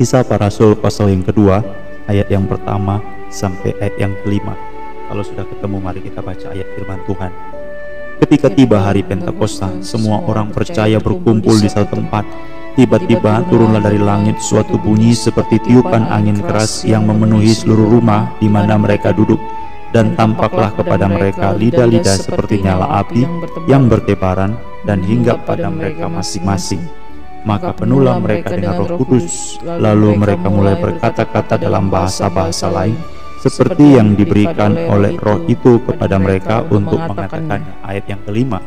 Kisah para Rasul pasal yang kedua, ayat yang pertama sampai ayat yang kelima. Kalau sudah ketemu, mari kita baca ayat firman Tuhan. Ketika tiba hari Pentakosta, semua orang percaya berkumpul di satu tempat. Tiba-tiba turunlah dari langit suatu bunyi seperti tiupan angin keras yang memenuhi seluruh rumah di mana mereka duduk dan tampaklah kepada mereka lidah-lidah seperti nyala api yang bertebaran dan hinggap pada mereka masing-masing. Maka penuhlah mereka dengan roh kudus, lalu mereka mulai berkata-kata dalam bahasa-bahasa lain, seperti yang diberikan oleh roh itu kepada mereka untuk mengatakannya. Ayat yang kelima,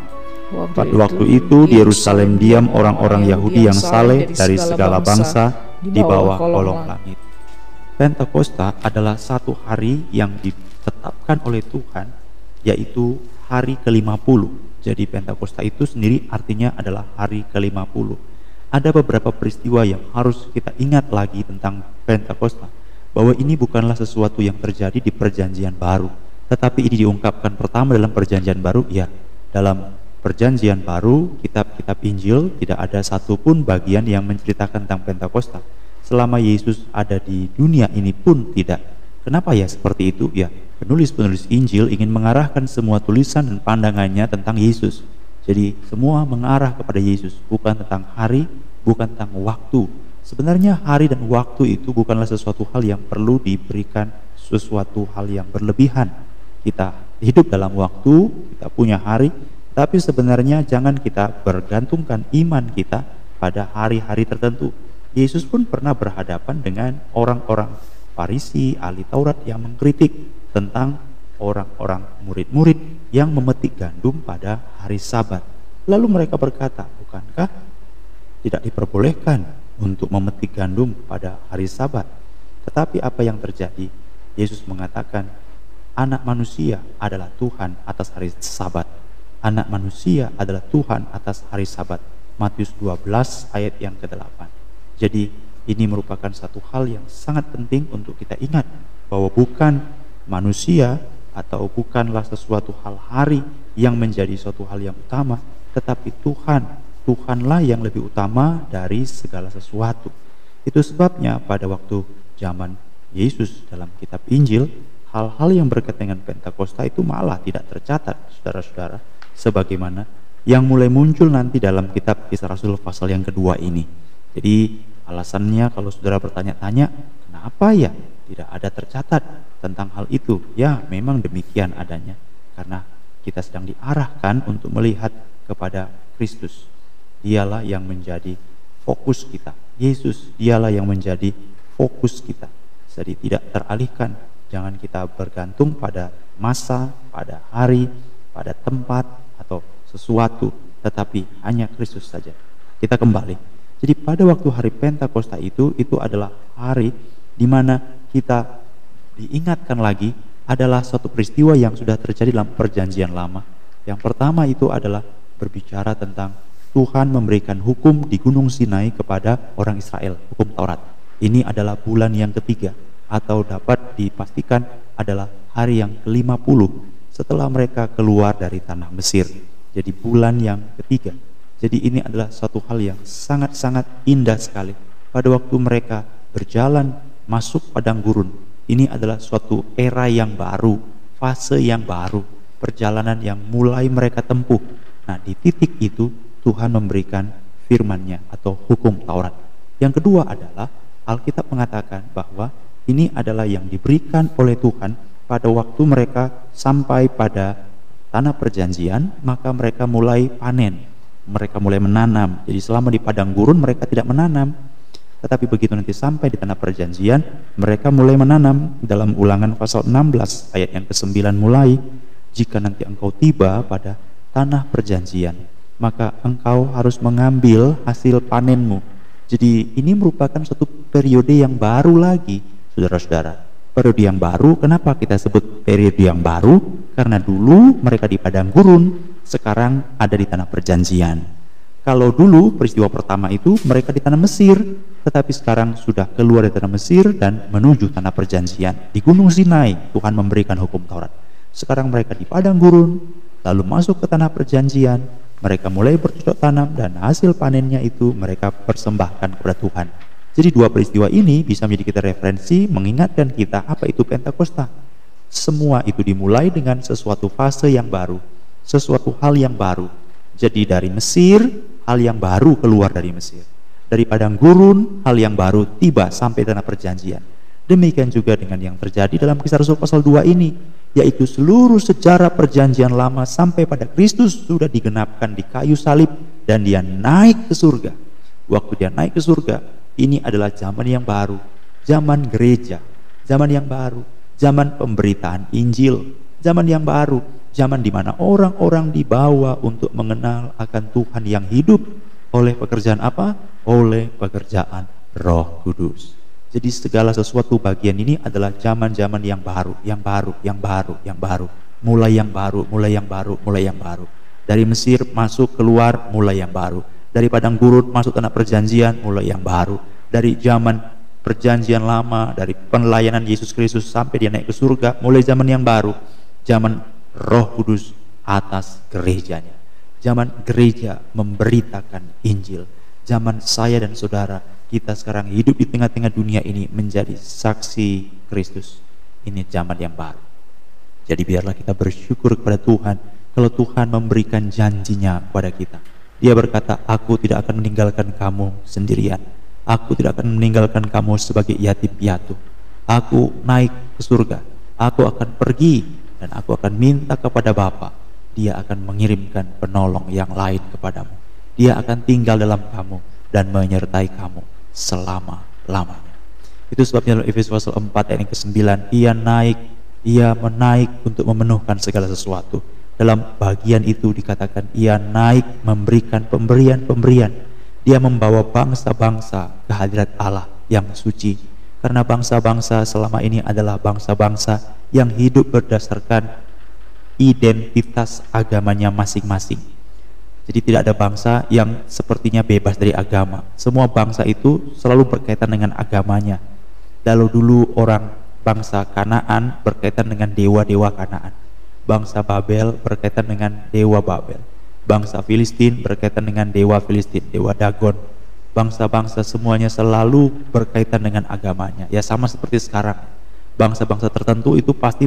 pada waktu itu di Yerusalem diam orang-orang Yahudi yang saleh dari segala bangsa di bawah kolong langit. Pentakosta adalah satu hari yang ditetapkan oleh Tuhan, yaitu hari ke-50. Jadi Pentakosta itu sendiri artinya adalah hari ke-50. Ada beberapa peristiwa yang harus kita ingat lagi tentang Pentakosta, bahwa ini bukanlah sesuatu yang terjadi di perjanjian baru, tetapi ini diungkapkan pertama dalam perjanjian baru, ya, dalam perjanjian baru, kitab-kitab Injil tidak ada satupun bagian yang menceritakan tentang Pentakosta selama Yesus ada di dunia ini pun tidak. Kenapa ya seperti itu? Ya, penulis-penulis Injil ingin mengarahkan semua tulisan dan pandangannya tentang Yesus. Jadi semua mengarah kepada Yesus, bukan tentang hari, bukan tentang waktu. Sebenarnya hari dan waktu itu bukanlah sesuatu hal yang perlu diberikan sesuatu hal yang berlebihan. Kita hidup dalam waktu, kita punya hari, tapi sebenarnya jangan kita bergantungkan iman kita pada hari-hari tertentu. Yesus pun pernah berhadapan dengan orang-orang Farisi, ahli Taurat yang mengkritik tentang orang-orang murid-murid yang memetik gandum pada hari Sabat. Lalu mereka berkata, "Bukankah tidak diperbolehkan untuk memetik gandum pada hari Sabat?" Tetapi apa yang terjadi? Yesus mengatakan, "Anak manusia adalah Tuhan atas hari Sabat. Anak manusia adalah Tuhan atas hari Sabat." Matius 12 ayat yang ke-8. Jadi ini merupakan satu hal yang sangat penting untuk kita ingat bahwa bukan manusia atau bukanlah sesuatu hal hari yang menjadi suatu hal yang utama, tetapi Tuhan, Tuhanlah yang lebih utama dari segala sesuatu. Itu sebabnya pada waktu zaman Yesus dalam kitab Injil, hal-hal yang berkaitan dengan Pentakosta itu malah tidak tercatat, saudara-saudara, sebagaimana yang mulai muncul nanti dalam kitab Kisah Rasul pasal yang kedua ini. Jadi alasannya kalau saudara bertanya-tanya, kenapa ya tidak ada tercatat tentang hal itu? Ya memang demikian adanya, karena kita sedang diarahkan untuk melihat kepada Kristus. Dialah yang menjadi fokus kita. Yesus dialah yang menjadi fokus kita. Jadi tidak teralihkan, jangan kita bergantung pada masa, pada hari, pada tempat atau sesuatu, tetapi hanya Kristus saja. Kita kembali jadi pada waktu hari Pentakosta itu, itu adalah hari di mana kita diingatkan lagi adalah suatu peristiwa yang sudah terjadi dalam perjanjian lama. Yang pertama itu adalah berbicara tentang Tuhan memberikan hukum di Gunung Sinai kepada orang Israel, hukum Taurat. Ini adalah bulan yang ketiga atau dapat dipastikan adalah hari yang ke-50 setelah mereka keluar dari tanah Mesir. Jadi bulan yang ketiga. Jadi ini adalah suatu hal yang sangat-sangat indah sekali. Pada waktu mereka berjalan masuk padang gurun, ini adalah suatu era yang baru, fase yang baru, perjalanan yang mulai mereka tempuh. Nah, di titik itu Tuhan memberikan firman-Nya atau hukum Taurat. Yang kedua adalah Alkitab mengatakan bahwa ini adalah yang diberikan oleh Tuhan pada waktu mereka sampai pada tanah perjanjian, maka mereka mulai panen mereka mulai menanam. Jadi selama di padang gurun mereka tidak menanam. Tetapi begitu nanti sampai di tanah perjanjian, mereka mulai menanam. Dalam ulangan pasal 16 ayat yang ke-9 mulai, jika nanti engkau tiba pada tanah perjanjian, maka engkau harus mengambil hasil panenmu. Jadi ini merupakan satu periode yang baru lagi, saudara-saudara. Periode yang baru, kenapa kita sebut periode yang baru? Karena dulu mereka di padang gurun, sekarang ada di tanah perjanjian. Kalau dulu peristiwa pertama itu mereka di tanah Mesir, tetapi sekarang sudah keluar dari tanah Mesir dan menuju tanah perjanjian. Di Gunung Sinai Tuhan memberikan hukum Taurat. Sekarang mereka di padang gurun, lalu masuk ke tanah perjanjian, mereka mulai bercocok tanam dan hasil panennya itu mereka persembahkan kepada Tuhan. Jadi dua peristiwa ini bisa menjadi kita referensi mengingatkan kita apa itu Pentakosta. Semua itu dimulai dengan sesuatu fase yang baru, sesuatu hal yang baru. Jadi dari Mesir, hal yang baru keluar dari Mesir. Dari padang gurun, hal yang baru tiba sampai tanah perjanjian. Demikian juga dengan yang terjadi dalam kisah Rasul pasal 2 ini, yaitu seluruh sejarah perjanjian lama sampai pada Kristus sudah digenapkan di kayu salib dan dia naik ke surga. Waktu dia naik ke surga, ini adalah zaman yang baru, zaman gereja, zaman yang baru, zaman pemberitaan Injil, zaman yang baru, zaman di mana orang-orang dibawa untuk mengenal akan Tuhan yang hidup oleh pekerjaan apa? Oleh pekerjaan Roh Kudus. Jadi segala sesuatu bagian ini adalah zaman-zaman yang baru, yang baru, yang baru, yang baru. Mulai yang baru, mulai yang baru, mulai yang baru. Dari Mesir masuk keluar mulai yang baru dari padang gurun masuk tanah perjanjian mulai yang baru dari zaman perjanjian lama dari pelayanan Yesus Kristus sampai dia naik ke surga mulai zaman yang baru zaman Roh Kudus atas gerejanya zaman gereja memberitakan Injil zaman saya dan saudara kita sekarang hidup di tengah-tengah dunia ini menjadi saksi Kristus ini zaman yang baru jadi biarlah kita bersyukur kepada Tuhan kalau Tuhan memberikan janjinya kepada kita dia berkata, aku tidak akan meninggalkan kamu sendirian. Aku tidak akan meninggalkan kamu sebagai yatim piatu. Aku naik ke surga. Aku akan pergi dan aku akan minta kepada Bapa. Dia akan mengirimkan penolong yang lain kepadamu. Dia akan tinggal dalam kamu dan menyertai kamu selama-lamanya. Itu sebabnya dalam Efesus pasal 4 ayat yang ke-9, ia naik, ia menaik untuk memenuhkan segala sesuatu dalam bagian itu dikatakan ia naik memberikan pemberian-pemberian. Dia membawa bangsa-bangsa ke hadirat Allah yang suci. Karena bangsa-bangsa selama ini adalah bangsa-bangsa yang hidup berdasarkan identitas agamanya masing-masing. Jadi tidak ada bangsa yang sepertinya bebas dari agama. Semua bangsa itu selalu berkaitan dengan agamanya. Lalu dulu orang bangsa Kanaan berkaitan dengan dewa-dewa Kanaan bangsa Babel berkaitan dengan dewa Babel. Bangsa Filistin berkaitan dengan dewa Filistin, dewa Dagon. Bangsa-bangsa semuanya selalu berkaitan dengan agamanya. Ya sama seperti sekarang. Bangsa-bangsa tertentu itu pasti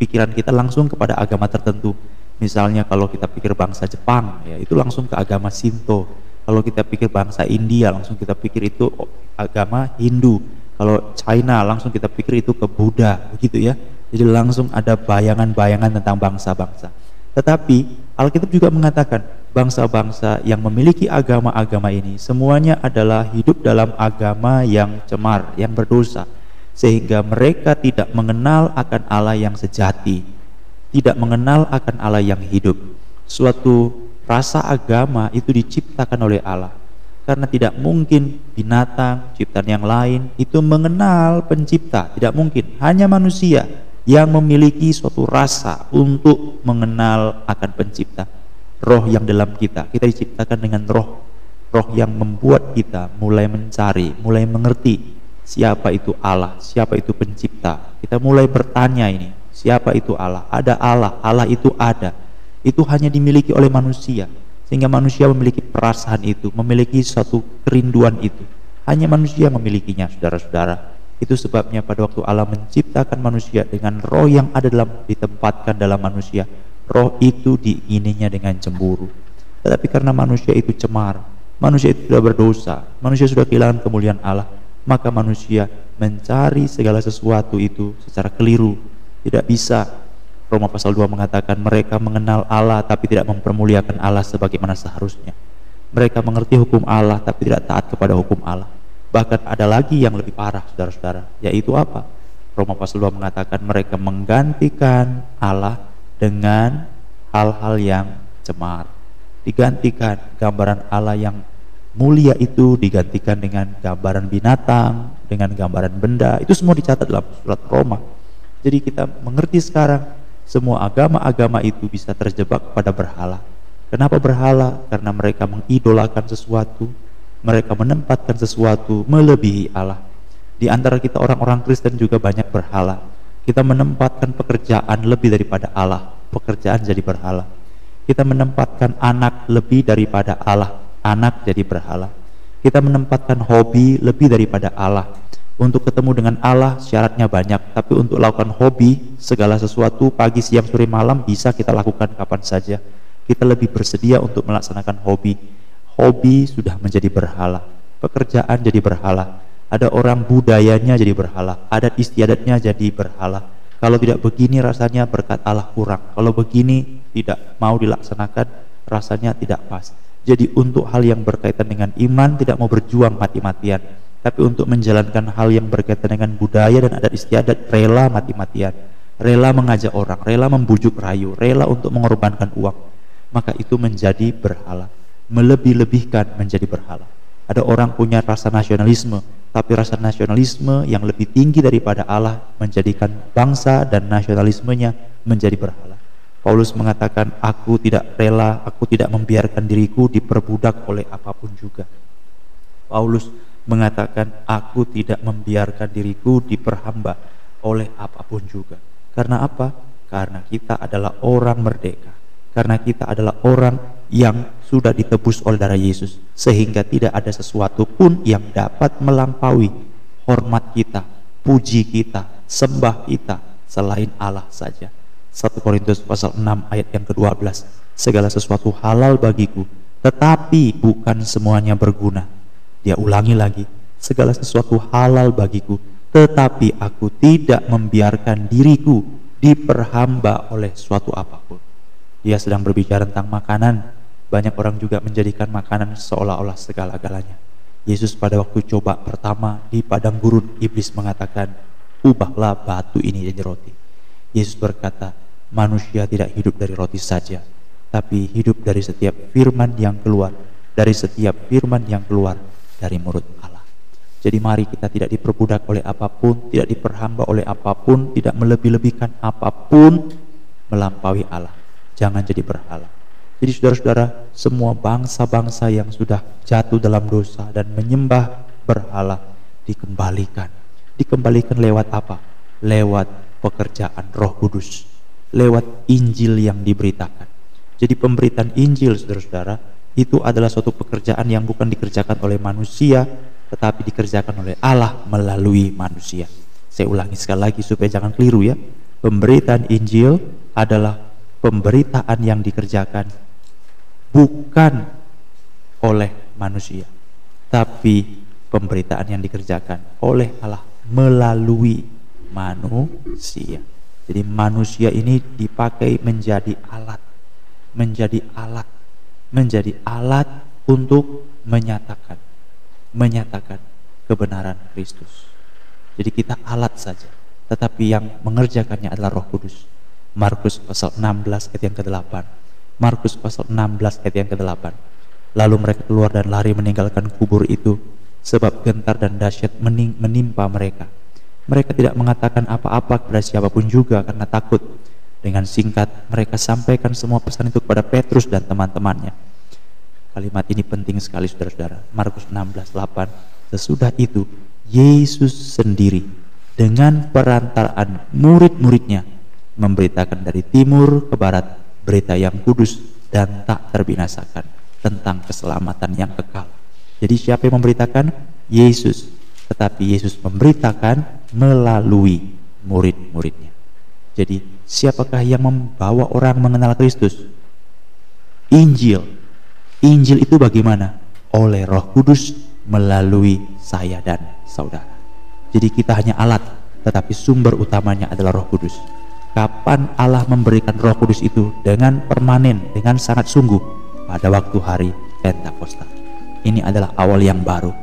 pikiran kita langsung kepada agama tertentu. Misalnya kalau kita pikir bangsa Jepang, ya itu langsung ke agama Shinto. Kalau kita pikir bangsa India, langsung kita pikir itu agama Hindu. Kalau China, langsung kita pikir itu ke Buddha, begitu ya. Jadi langsung ada bayangan-bayangan tentang bangsa-bangsa. Tetapi Alkitab juga mengatakan bangsa-bangsa yang memiliki agama-agama ini semuanya adalah hidup dalam agama yang cemar, yang berdosa. Sehingga mereka tidak mengenal akan Allah yang sejati, tidak mengenal akan Allah yang hidup. Suatu rasa agama itu diciptakan oleh Allah. Karena tidak mungkin binatang, ciptaan yang lain itu mengenal pencipta, tidak mungkin. Hanya manusia yang memiliki suatu rasa untuk mengenal akan pencipta roh yang dalam kita kita diciptakan dengan roh roh yang membuat kita mulai mencari mulai mengerti siapa itu Allah? Siapa itu pencipta? Kita mulai bertanya ini. Siapa itu Allah? Ada Allah. Allah itu ada. Itu hanya dimiliki oleh manusia. Sehingga manusia memiliki perasaan itu memiliki suatu kerinduan itu. Hanya manusia memilikinya saudara-saudara. Itu sebabnya pada waktu Allah menciptakan manusia dengan roh yang ada dalam ditempatkan dalam manusia, roh itu diingininya dengan cemburu. Tetapi karena manusia itu cemar, manusia itu sudah berdosa, manusia sudah kehilangan kemuliaan Allah, maka manusia mencari segala sesuatu itu secara keliru. Tidak bisa. Roma pasal 2 mengatakan mereka mengenal Allah tapi tidak mempermuliakan Allah sebagaimana seharusnya. Mereka mengerti hukum Allah tapi tidak taat kepada hukum Allah. Bahkan ada lagi yang lebih parah, saudara-saudara, yaitu apa? Roma pasal 2 mengatakan mereka menggantikan Allah dengan hal-hal yang cemar. Digantikan gambaran Allah yang mulia itu digantikan dengan gambaran binatang, dengan gambaran benda. Itu semua dicatat dalam surat Roma. Jadi kita mengerti sekarang semua agama-agama itu bisa terjebak pada berhala. Kenapa berhala? Karena mereka mengidolakan sesuatu, mereka menempatkan sesuatu melebihi Allah. Di antara kita orang-orang Kristen juga banyak berhala. Kita menempatkan pekerjaan lebih daripada Allah, pekerjaan jadi berhala. Kita menempatkan anak lebih daripada Allah, anak jadi berhala. Kita menempatkan hobi lebih daripada Allah. Untuk ketemu dengan Allah syaratnya banyak, tapi untuk lakukan hobi segala sesuatu pagi, siang, sore, malam bisa kita lakukan kapan saja. Kita lebih bersedia untuk melaksanakan hobi. Hobi sudah menjadi berhala, pekerjaan jadi berhala. Ada orang budayanya jadi berhala, adat istiadatnya jadi berhala. Kalau tidak begini rasanya berkat Allah kurang. Kalau begini tidak mau dilaksanakan rasanya tidak pas. Jadi untuk hal yang berkaitan dengan iman tidak mau berjuang mati-matian. Tapi untuk menjalankan hal yang berkaitan dengan budaya dan adat istiadat rela mati-matian. Rela mengajak orang rela membujuk rayu rela untuk mengorbankan uang. Maka itu menjadi berhala. Melebih-lebihkan menjadi berhala. Ada orang punya rasa nasionalisme tapi rasa nasionalisme yang lebih tinggi daripada Allah menjadikan bangsa dan nasionalismenya menjadi berhala Paulus mengatakan aku tidak rela aku tidak membiarkan diriku diperbudak oleh apa pun juga Paulus mengatakan aku tidak membiarkan diriku diperhamba oleh apa pun juga. Karena apa? Karena kita adalah orang merdeka. Karena kita adalah orang yang sudah ditebus oleh darah Yesus sehingga tidak ada sesuatu pun yang dapat melampaui hormat kita, puji kita, sembah kita selain Allah saja. 1 Korintus pasal 6 ayat yang ke-12. Segala sesuatu halal bagiku, tetapi bukan semuanya berguna dia ulangi lagi, segala sesuatu halal bagiku, tetapi aku tidak membiarkan diriku diperhamba oleh suatu apa pun. Dia sedang berbicara tentang makanan. Banyak orang juga menjadikan makanan seolah-olah segala-galanya. Yesus pada waktu coba pertama di padang gurun, iblis mengatakan, ubahlah batu ini jadi roti. Yesus berkata, manusia tidak hidup dari roti saja, tapi hidup dari setiap firman yang keluar, dari setiap firman yang keluar dari mulut Allah. Jadi mari kita tidak diperbudak oleh apa pun, tidak diperhamba oleh apa pun, tidak melebih-lebihkan apa pun melampaui Allah. Jangan jadi berhala. Jadi saudara-saudara, semua bangsa-bangsa yang sudah jatuh dalam dosa dan menyembah berhala dikembalikan. Dikembalikan lewat apa? Lewat pekerjaan Roh Kudus, lewat Injil yang diberitakan. Jadi pemberitaan Injil saudara-saudara itu adalah suatu pekerjaan yang bukan dikerjakan oleh manusia tetapi dikerjakan oleh Allah melalui manusia. Saya ulangi sekali lagi supaya jangan keliru ya. Pemberitaan Injil adalah pemberitaan yang dikerjakan bukan oleh manusia, tapi pemberitaan yang dikerjakan oleh Allah melalui manusia. Jadi manusia ini dipakai menjadi alat, menjadi alat menjadi alat untuk menyatakan menyatakan kebenaran Kristus. Jadi kita alat saja, tetapi yang mengerjakannya adalah Roh Kudus. Markus pasal 16 ayat yang ke-8. Markus pasal 16 ayat yang ke-8. Lalu mereka keluar dan lari meninggalkan kubur itu sebab gentar dan dahsyat menimpa mereka. Mereka tidak mengatakan apa-apa kepada siapa pun juga karena takut dengan singkat, mereka sampaikan semua pesan itu kepada Petrus dan teman-temannya. Kalimat ini penting sekali saudara-saudara. Markus 16:8. Sesudah itu, Yesus sendiri dengan perantaraan murid-muridnya memberitakan dari timur ke barat berita yang kudus dan tak terbinasakan tentang keselamatan yang kekal. Jadi siapa yang memberitakan? Yesus. Tetapi Yesus memberitakan melalui murid-muridnya. Jadi siapakah yang membawa orang mengenal Kristus? Injil. Injil itu bagaimana? Oleh Roh Kudus melalui saya dan saudara. Jadi kita hanya alat, tetapi sumber utamanya adalah Roh Kudus. Kapan Allah memberikan Roh Kudus itu dengan permanen, dengan sangat sungguh pada waktu hari Pentakosta. Ini adalah awal yang baru.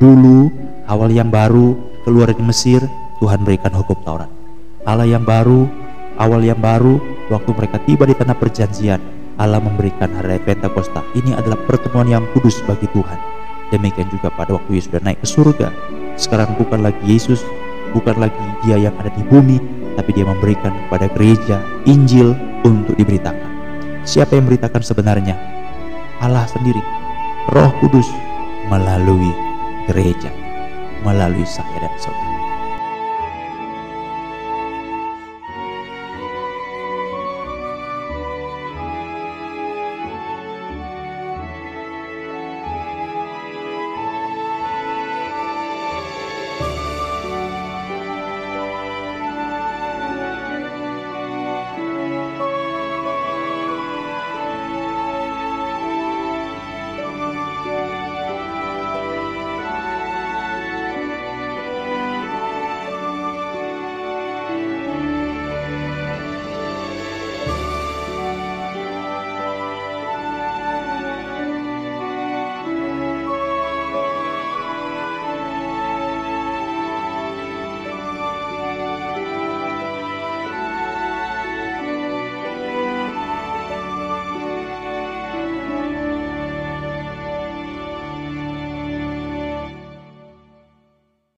Dulu awal yang baru keluar dari Mesir, Tuhan berikan hukum Taurat. Allah yang baru awal yang baru waktu mereka tiba di tanah perjanjian Allah memberikan hari Pentakosta. Ini adalah pertemuan yang kudus bagi Tuhan. Demikian juga pada waktu Yesus sudah naik ke surga. Sekarang bukan lagi Yesus bukan lagi dia yang ada di bumi tapi dia memberikan kepada gereja Injil untuk diberitakan. Siapa yang memberitakan sebenarnya? Allah sendiri Roh Kudus melalui gereja melalui saya dan saudara